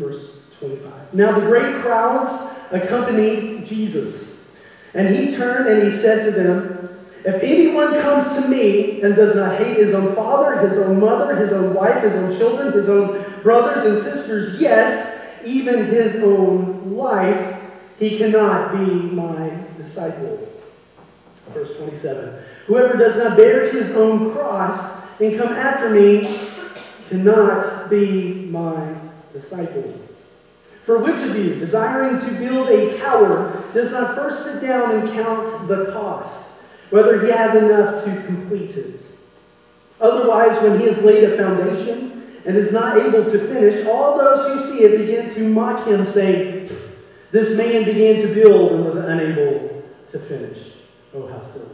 verse 25. Now the great crowds accompanied Jesus, and he turned and he said to them, If anyone comes to me and does not hate his own father, his own mother, his own wife, his own children, his own brothers and sisters, yes, even his own life, he cannot be my disciple. Verse 27. Whoever does not bear his own cross and come after me cannot be my disciple. For which of you, desiring to build a tower, does not first sit down and count the cost, whether he has enough to complete it? Otherwise, when he has laid a foundation and is not able to finish, all those who see it begin to mock him, saying, This man began to build and was unable to finish. Oh, how silly.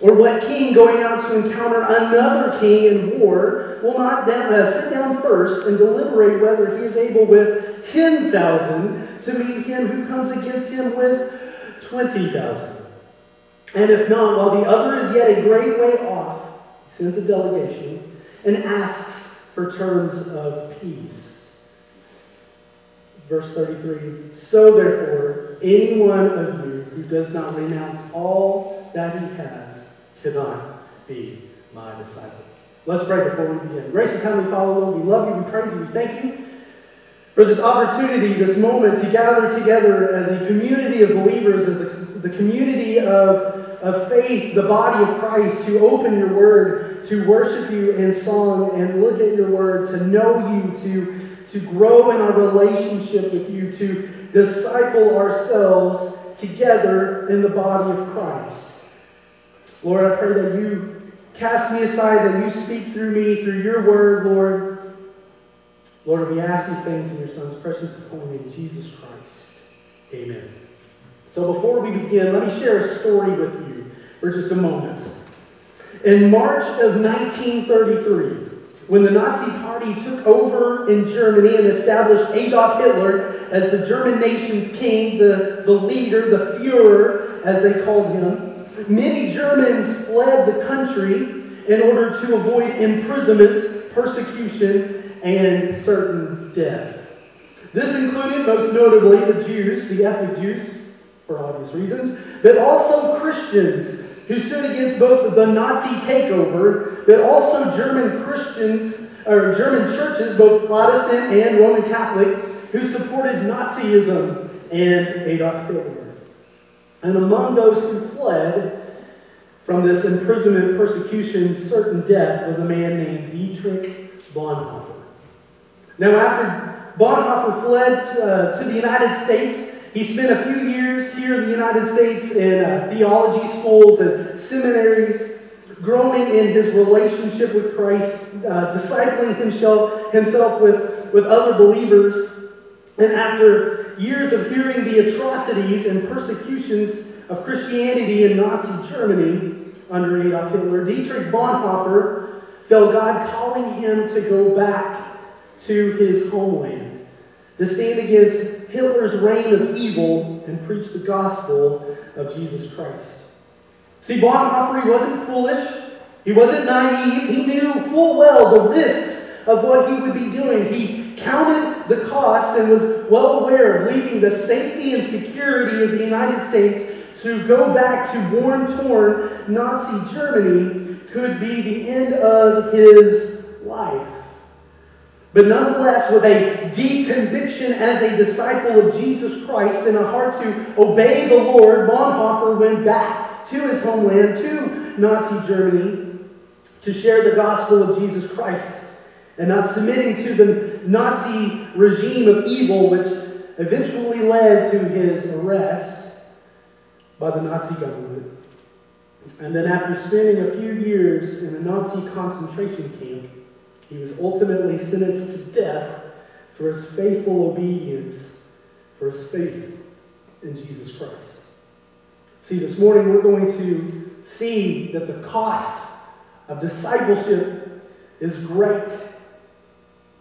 Or what king going out to encounter another king in war will not uh, sit down first and deliberate whether he is able with 10,000 to meet him who comes against him with 20,000? And if not, while the other is yet a great way off, he sends a delegation and asks for terms of peace. Verse 33 So therefore, any one of you who does not renounce all that he has cannot be my disciple. Let's pray before we begin. Gracious Heavenly Father, Lord, we love you, we praise you, we thank you for this opportunity, this moment to gather together as a community of believers, as the, the community of, of faith, the body of Christ, to open your word, to worship you in song and look at your word, to know you, to, to grow in our relationship with you, to disciple ourselves together in the body of Christ. Lord, I pray that you cast me aside, that you speak through me, through your word, Lord. Lord, we ask these things in your Son's precious holy name, Jesus Christ. Amen. So before we begin, let me share a story with you for just a moment. In March of 1933, when the Nazi Party took over in Germany and established Adolf Hitler as the German nation's king, the, the leader, the Fuhrer, as they called him, Many Germans fled the country in order to avoid imprisonment, persecution, and certain death. This included, most notably, the Jews, the ethnic Jews, for obvious reasons, but also Christians who stood against both the Nazi takeover, but also German Christians, or German churches, both Protestant and Roman Catholic, who supported Nazism and Adolf Hitler. And among those who fled from this imprisonment, persecution, certain death was a man named Dietrich Bonhoeffer. Now, after Bonhoeffer fled to, uh, to the United States, he spent a few years here in the United States in uh, theology schools and seminaries, growing in his relationship with Christ, uh, discipling himself, himself with, with other believers. And after years of hearing the atrocities and persecutions of Christianity in Nazi Germany under Adolf Hitler, Dietrich Bonhoeffer felt God calling him to go back to his homeland, to stand against Hitler's reign of evil and preach the gospel of Jesus Christ. See, Bonhoeffer, he wasn't foolish. He wasn't naive. He knew full well the risks of what he would be doing. He counted the cost and was well aware of leaving the safety and security of the United States to go back to war torn Nazi Germany could be the end of his life. But nonetheless, with a deep conviction as a disciple of Jesus Christ and a heart to obey the Lord, Bonhoeffer went back to his homeland, to Nazi Germany, to share the gospel of Jesus Christ and not submitting to the Nazi regime of evil, which eventually led to his arrest by the Nazi government. And then, after spending a few years in a Nazi concentration camp, he was ultimately sentenced to death for his faithful obedience, for his faith in Jesus Christ. See, this morning we're going to see that the cost of discipleship is great.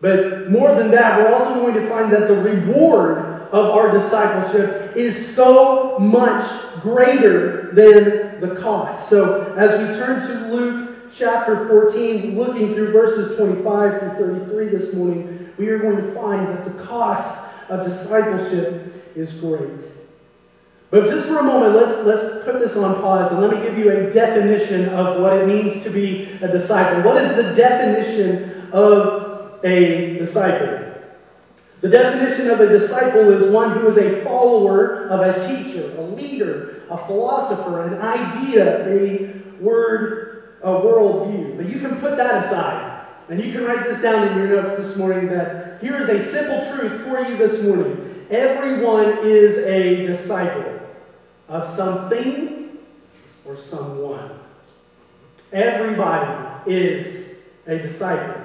But more than that, we're also going to find that the reward of our discipleship is so much greater than the cost. So as we turn to Luke chapter 14, looking through verses 25 through 33 this morning, we are going to find that the cost of discipleship is great. But just for a moment, let's, let's put this on pause and let me give you a definition of what it means to be a disciple. What is the definition of a disciple? The definition of a disciple is one who is a follower of a teacher, a leader, a philosopher, an idea, a word, a worldview. But you can put that aside. And you can write this down in your notes this morning that here is a simple truth for you this morning. Everyone is a disciple of something or someone. Everybody is a disciple.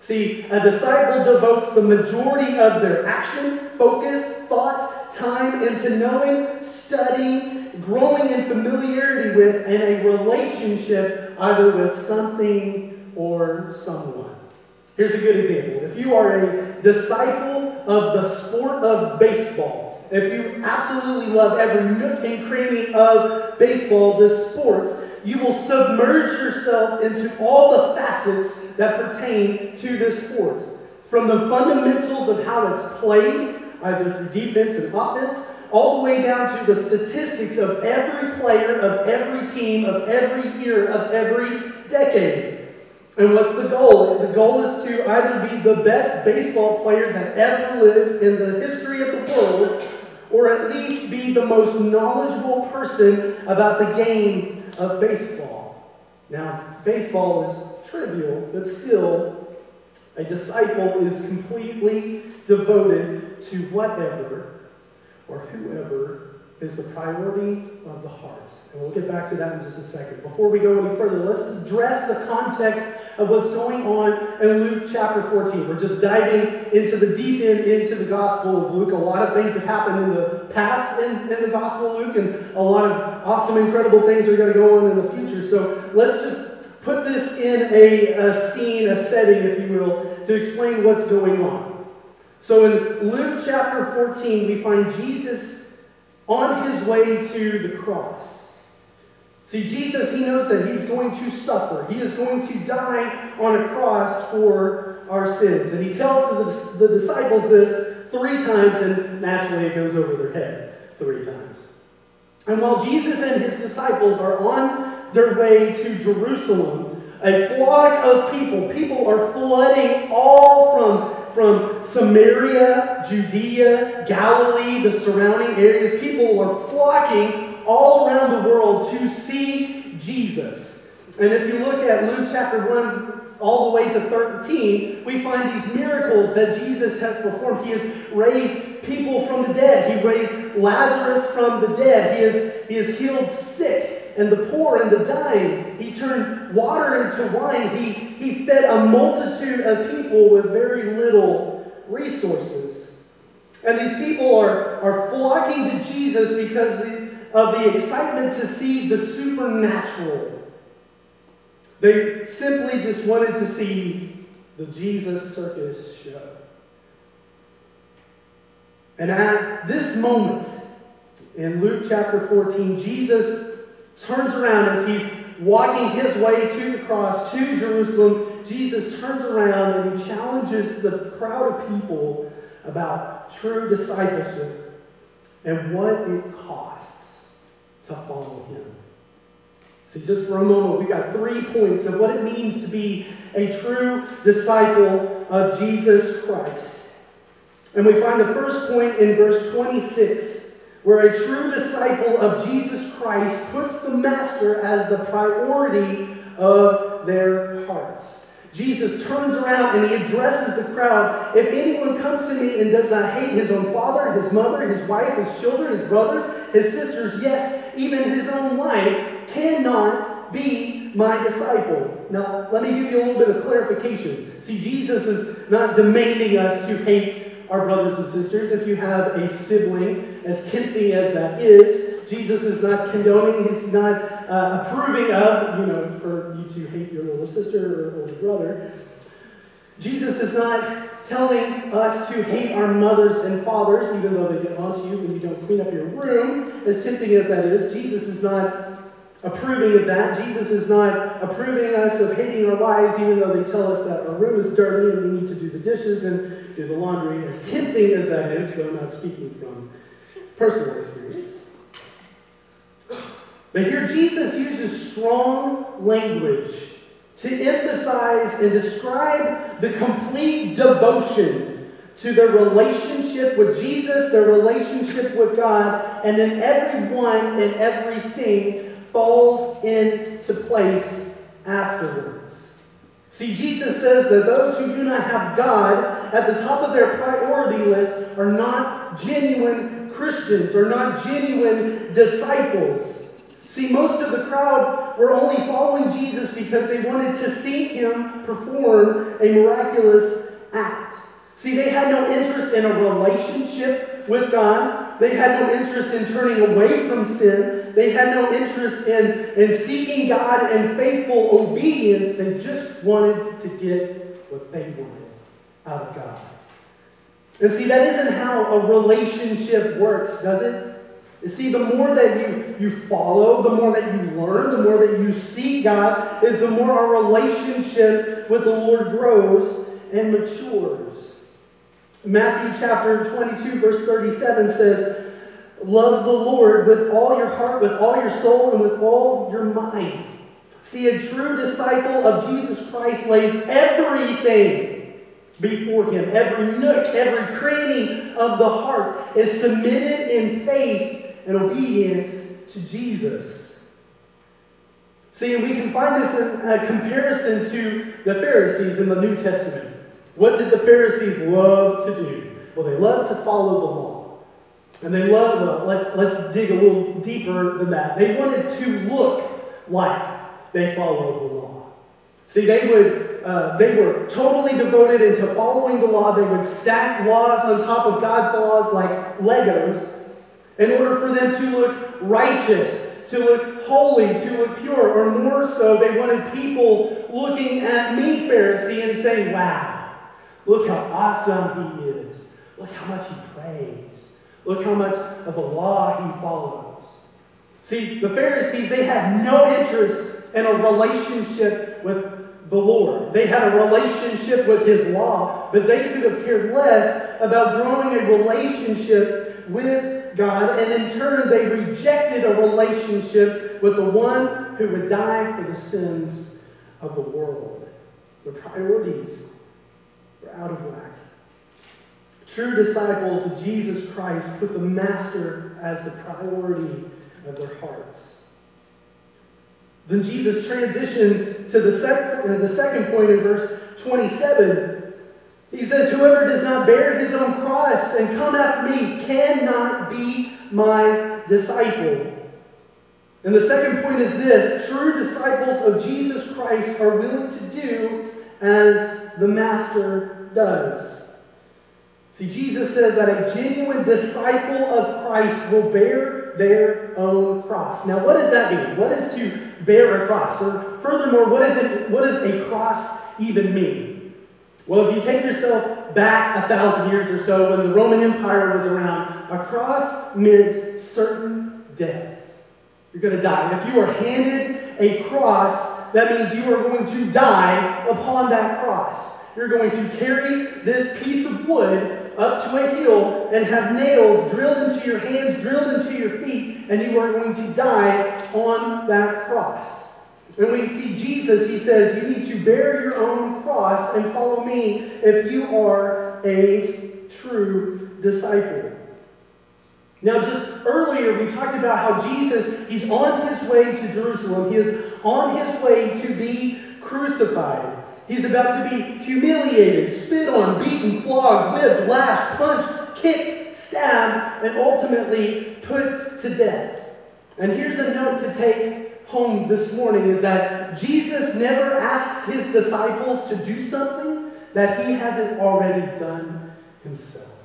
See, a disciple devotes the majority of their action, focus, thought, time into knowing, studying, growing in familiarity with, and a relationship either with something or someone. Here's a good example. If you are a disciple of the sport of baseball, if you absolutely love every nook and cranny of baseball, this sport, you will submerge yourself into all the facets that pertain to this sport. From the fundamentals of how it's played, either through defense and offense, all the way down to the statistics of every player, of every team, of every year, of every decade. And what's the goal? The goal is to either be the best baseball player that ever lived in the history of the world, or at least be the most knowledgeable person about the game of baseball. Now, baseball is trivial, but still, a disciple is completely devoted to whatever or whoever is the priority of the heart. And we'll get back to that in just a second. Before we go any further, let's address the context of what's going on in Luke chapter 14. We're just diving into the deep end into the Gospel of Luke. A lot of things have happened in the past in, in the Gospel of Luke, and a lot of awesome, incredible things are going to go on in the future. So let's just put this in a, a scene, a setting, if you will, to explain what's going on. So in Luke chapter 14, we find Jesus on his way to the cross. See, Jesus, he knows that he's going to suffer. He is going to die on a cross for our sins. And he tells the, the disciples this three times, and naturally it goes over their head three times. And while Jesus and his disciples are on their way to Jerusalem, a flock of people, people are flooding all from, from Samaria, Judea, Galilee, the surrounding areas. People are flocking all around the world to see Jesus. And if you look at Luke chapter 1, all the way to 13, we find these miracles that Jesus has performed. He has raised people from the dead. He raised Lazarus from the dead. He has, he has healed sick and the poor and the dying. He turned water into wine. He, he fed a multitude of people with very little resources. And these people are, are flocking to Jesus because of the excitement to see the supernatural. They simply just wanted to see the Jesus circus show. And at this moment, in Luke chapter 14, Jesus turns around as he's walking his way to the cross, to Jerusalem. Jesus turns around and he challenges the crowd of people about true discipleship and what it costs to follow him. So, just for a moment, we've got three points of what it means to be a true disciple of Jesus Christ. And we find the first point in verse 26, where a true disciple of Jesus Christ puts the master as the priority of their hearts. Jesus turns around and he addresses the crowd. If anyone comes to me and does not hate his own father, his mother, his wife, his children, his brothers, his sisters, yes, even his own life, cannot be my disciple. Now, let me give you a little bit of clarification. See, Jesus is not demanding us to hate our brothers and sisters. If you have a sibling, as tempting as that is, Jesus is not condoning, he's not uh, approving of, you know, for you to hate your little sister or older brother. Jesus is not telling us to hate our mothers and fathers, even though they get onto you when you don't clean up your room, as tempting as that is. Jesus is not approving of that. Jesus is not approving us of hating our wives, even though they tell us that our room is dirty and we need to do the dishes and do the laundry, as tempting as that is, though I'm not speaking from personal experience. But here Jesus uses strong language to emphasize and describe the complete devotion to their relationship with Jesus, their relationship with God, and then everyone and everything falls into place afterwards. See, Jesus says that those who do not have God at the top of their priority list are not genuine Christians, are not genuine disciples. See, most of the crowd were only following Jesus because they wanted to see him perform a miraculous act. See, they had no interest in a relationship with God. They had no interest in turning away from sin. They had no interest in, in seeking God and faithful obedience. They just wanted to get what they wanted out of God. And see, that isn't how a relationship works, does it? You see, the more that you, you follow, the more that you learn, the more that you see God, is the more our relationship with the Lord grows and matures. Matthew chapter 22, verse 37 says, Love the Lord with all your heart, with all your soul, and with all your mind. See, a true disciple of Jesus Christ lays everything before him. Every nook, every cranny of the heart is submitted in faith and obedience to Jesus. See, we can find this in a comparison to the Pharisees in the New Testament. What did the Pharisees love to do? Well, they loved to follow the law. And they loved, well, let's, let's dig a little deeper than that. They wanted to look like they followed the law. See, they would, uh, they were totally devoted into following the law. They would stack laws on top of God's laws like Legos in order for them to look righteous, to look holy, to look pure, or more so, they wanted people looking at me, Pharisee, and saying, Wow, look how awesome he is. Look how much he prays. Look how much of the law he follows. See, the Pharisees, they had no interest in a relationship with the Lord. They had a relationship with his law, but they could have cared less about growing a relationship with God, and in turn, they rejected a relationship with the one who would die for the sins of the world. Their priorities were out of whack. True disciples of Jesus Christ put the Master as the priority of their hearts. Then Jesus transitions to the, sec- uh, the second point in verse 27 he says, Whoever does not bear his own cross and come after me cannot be my disciple. And the second point is this true disciples of Jesus Christ are willing to do as the Master does. See, Jesus says that a genuine disciple of Christ will bear their own cross. Now, what does that mean? What is to bear a cross? Or furthermore, what, is it, what does a cross even mean? Well, if you take yourself back a thousand years or so when the Roman Empire was around, a cross meant certain death. You're going to die. And if you are handed a cross, that means you are going to die upon that cross. You're going to carry this piece of wood up to a hill and have nails drilled into your hands, drilled into your feet, and you are going to die on that cross. And we see Jesus, he says, You need to bear your own cross and follow me if you are a true disciple. Now, just earlier, we talked about how Jesus, he's on his way to Jerusalem. He is on his way to be crucified. He's about to be humiliated, spit on, beaten, flogged, whipped, lashed, punched, kicked, stabbed, and ultimately put to death. And here's a note to take home this morning is that Jesus never asks his disciples to do something that he hasn't already done himself.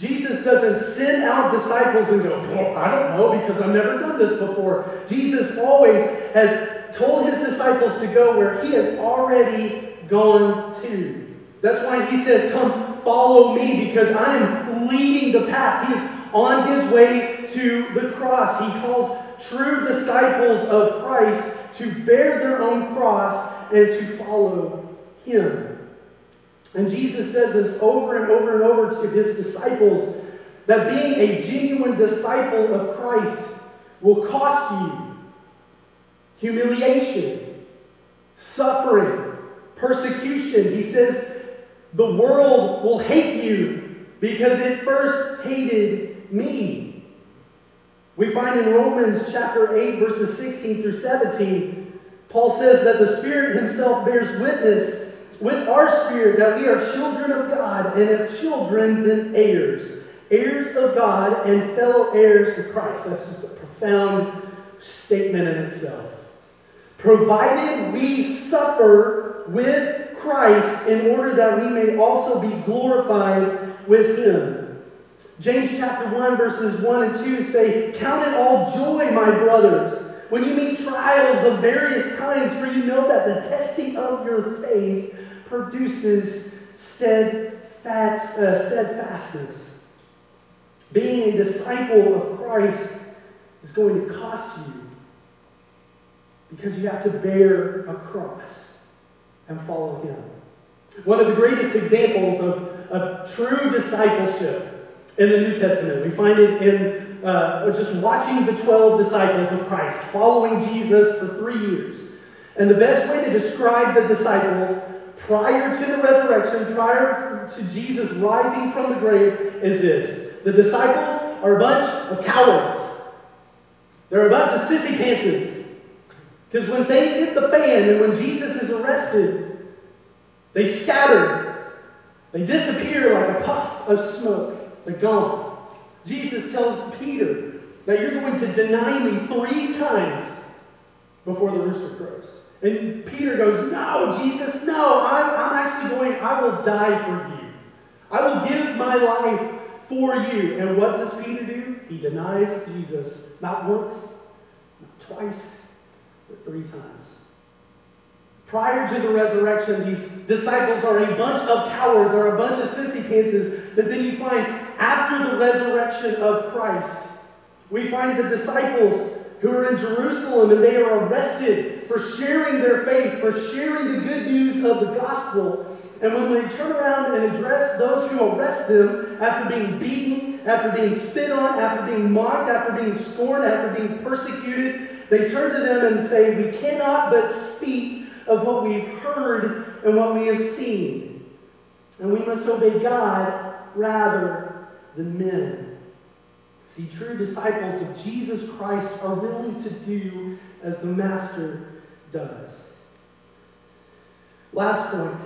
Jesus doesn't send out disciples and go, well, I don't know because I've never done this before. Jesus always has told his disciples to go where he has already gone to. That's why he says, Come follow me because I am leading the path. He is on his way to the cross. He calls true disciples of Christ to bear their own cross and to follow him. And Jesus says this over and over and over to his disciples that being a genuine disciple of Christ will cost you humiliation, suffering, persecution. He says the world will hate you because it first hated me. We find in Romans chapter 8, verses 16 through 17, Paul says that the Spirit Himself bears witness with our spirit that we are children of God, and if children, then heirs. Heirs of God and fellow heirs to Christ. That's just a profound statement in itself. Provided we suffer with Christ in order that we may also be glorified with Him. James chapter 1, verses 1 and 2 say, Count it all joy, my brothers, when you meet trials of various kinds, for you know that the testing of your faith produces uh, steadfastness. Being a disciple of Christ is going to cost you because you have to bear a cross and follow Him. One of the greatest examples of, of true discipleship in the New Testament, we find it in uh, just watching the 12 disciples of Christ, following Jesus for three years. And the best way to describe the disciples prior to the resurrection, prior to Jesus rising from the grave, is this the disciples are a bunch of cowards. They're a bunch of sissy pantses. Because when things hit the fan and when Jesus is arrested, they scatter. They disappear like a puff of smoke. They're gone. Jesus tells Peter that you're going to deny me three times before the rooster crows. And Peter goes, No, Jesus, no, I'm, I'm actually going, I will die for you. I will give my life for you. And what does Peter do? He denies Jesus not once, not twice, but three times. Prior to the resurrection, these disciples are a bunch of cowards, are a bunch of sissy pantses But then you find after the resurrection of Christ. We find the disciples who are in Jerusalem and they are arrested for sharing their faith, for sharing the good news of the gospel. And when they turn around and address those who arrest them after being beaten, after being spit on, after being mocked, after being scorned, after being persecuted, they turn to them and say, We cannot but speak of what we've heard and what we have seen. And we must obey God rather than men. See, true disciples of Jesus Christ are willing to do as the Master does. Last point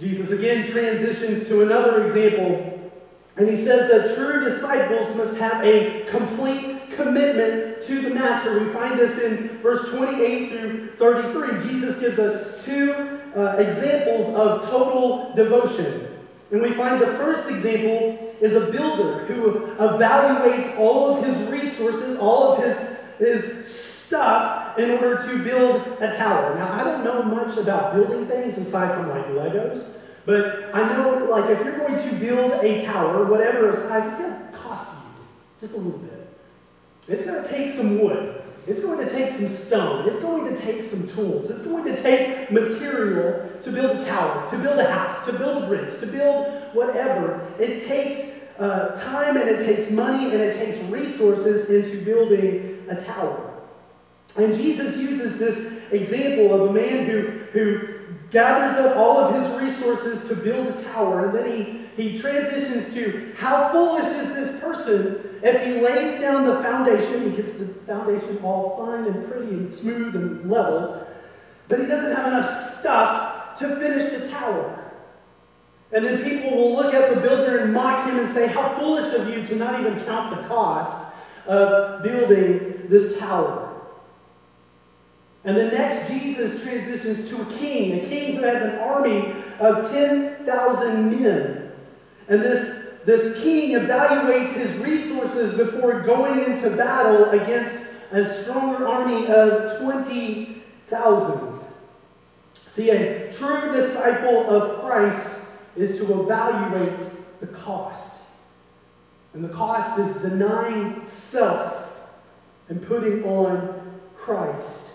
Jesus again transitions to another example, and he says that true disciples must have a complete commitment to the Master. We find this in verse 28 through 33. Jesus gives us two uh, examples of total devotion. And we find the first example is a builder who evaluates all of his resources, all of his, his stuff in order to build a tower. Now, I don't know much about building things aside from like Legos, but I know like if you're going to build a tower, whatever size, it's going to cost you just a little bit. It's going to take some wood. It's going to take some stone. It's going to take some tools. It's going to take material to build a tower, to build a house, to build a bridge, to build whatever. It takes uh, time and it takes money and it takes resources into building a tower. And Jesus uses this example of a man who, who gathers up all of his resources to build a tower, and then he, he transitions to how foolish is this person if he lays down the foundation, he gets the foundation all fine and pretty and smooth and level, but he doesn't have enough stuff to finish the tower. And then people will look at the builder and mock him and say, How foolish of you to not even count the cost of building this tower. And the next, Jesus transitions to a king, a king who has an army of 10,000 men. And this this king evaluates his resources before going into battle against a stronger army of 20,000. See, a true disciple of Christ is to evaluate the cost. And the cost is denying self and putting on Christ.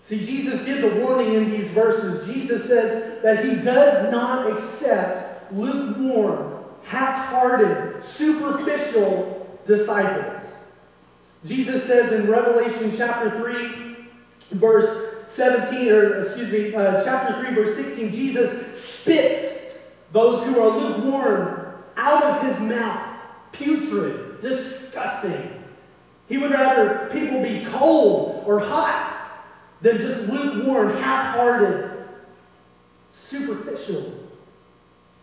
See, Jesus gives a warning in these verses. Jesus says that he does not accept lukewarm, half hearted, superficial disciples. Jesus says in Revelation chapter 3, verse 17, or excuse me, uh, chapter 3, verse 16, Jesus spits those who are lukewarm out of his mouth. Putrid, disgusting. He would rather people be cold or hot than just lukewarm, half hearted, superficial.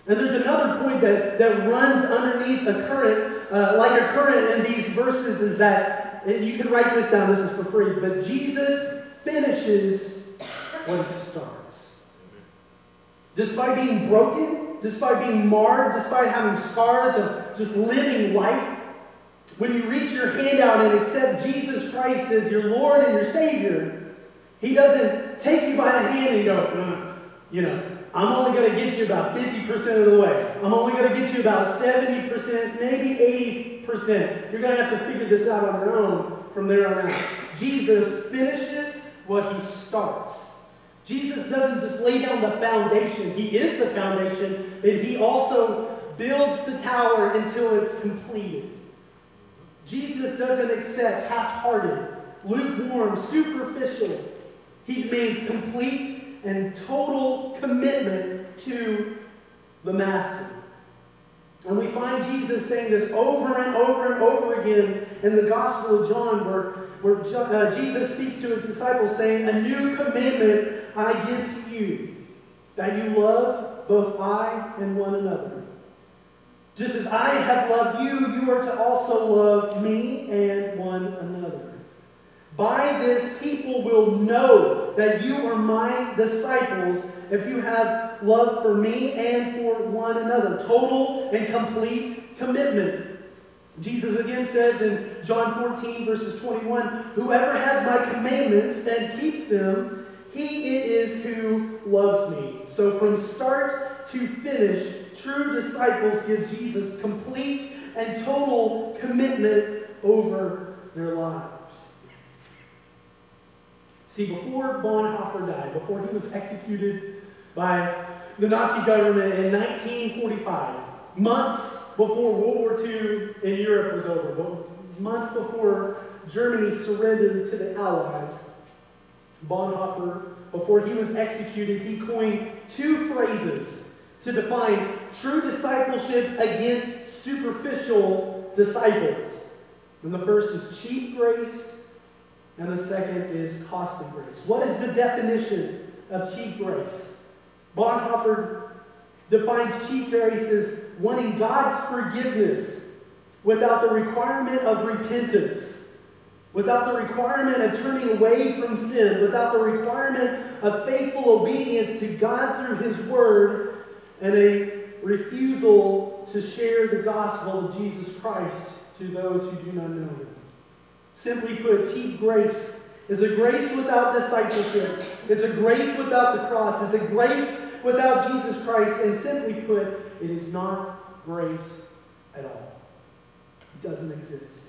And there's another point that, that runs underneath a current, uh, like a current in these verses, is that, and you can write this down, this is for free, but Jesus finishes what he starts. Despite being broken, despite being marred, despite having scars of just living life, when you reach your hand out and accept Jesus Christ as your Lord and your Savior, he doesn't take you by the hand and go, you know, I'm only going to get you about 50% of the way. I'm only going to get you about 70%, maybe 80%. You're going to have to figure this out on your own from there on out. Jesus finishes what he starts. Jesus doesn't just lay down the foundation, he is the foundation, but he also builds the tower until it's completed. Jesus doesn't accept half hearted, lukewarm, superficial, he demands complete and total commitment to the Master. And we find Jesus saying this over and over and over again in the Gospel of John, where, where uh, Jesus speaks to his disciples, saying, A new commandment I give to you, that you love both I and one another. Just as I have loved you, you are to also love me and one another. By this, people will know that you are my disciples if you have love for me and for one another. Total and complete commitment. Jesus again says in John 14, verses 21 Whoever has my commandments and keeps them, he it is who loves me. So from start to finish, true disciples give Jesus complete and total commitment over their lives. See, before Bonhoeffer died, before he was executed by the Nazi government in 1945, months before World War II in Europe was over, months before Germany surrendered to the Allies, Bonhoeffer, before he was executed, he coined two phrases to define true discipleship against superficial disciples. And the first is cheap grace, and the second is costly grace. What is the definition of cheap grace? Bonhoeffer defines cheap grace as wanting God's forgiveness without the requirement of repentance, without the requirement of turning away from sin, without the requirement of faithful obedience to God through His Word, and a refusal to share the gospel of Jesus Christ to those who do not know Him. Simply put, cheap grace is a grace without discipleship. It's a grace without the cross. It's a grace without Jesus Christ. And simply put, it is not grace at all. It doesn't exist.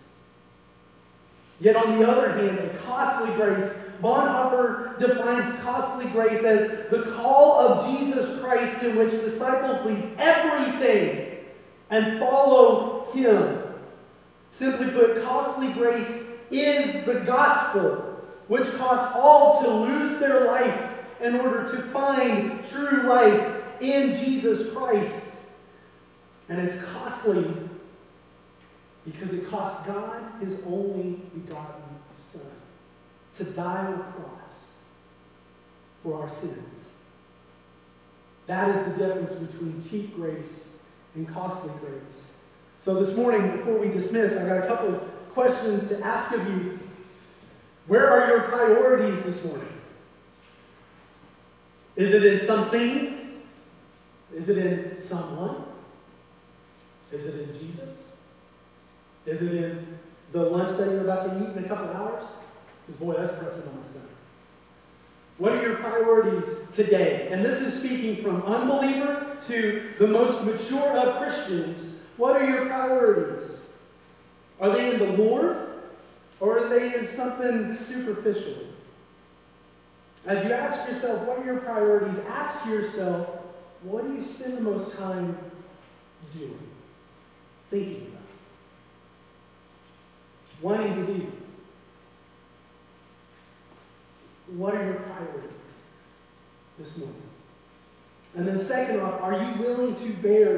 Yet, on the other hand, a costly grace, Bonhoeffer defines costly grace as the call of Jesus Christ in which disciples leave everything and follow him. Simply put, costly grace is the gospel, which costs all to lose their life in order to find true life in Jesus Christ. And it's costly because it cost God his only begotten Son to die on the cross for our sins. That is the difference between cheap grace and costly grace. So this morning, before we dismiss, I've got a couple of questions to ask of you. Where are your priorities this morning? Is it in something? Is it in someone? Is it in Jesus? Is it in the lunch that you're about to eat in a couple hours? Because, boy, that's pressing on my stomach. What are your priorities today? And this is speaking from unbeliever to the most mature of Christians. What are your priorities? Are they in the Lord or are they in something superficial? As you ask yourself, what are your priorities? Ask yourself, what do you spend the most time doing? Thinking about? Wanting to do? What are your priorities this morning? And then, second off, are you willing to bear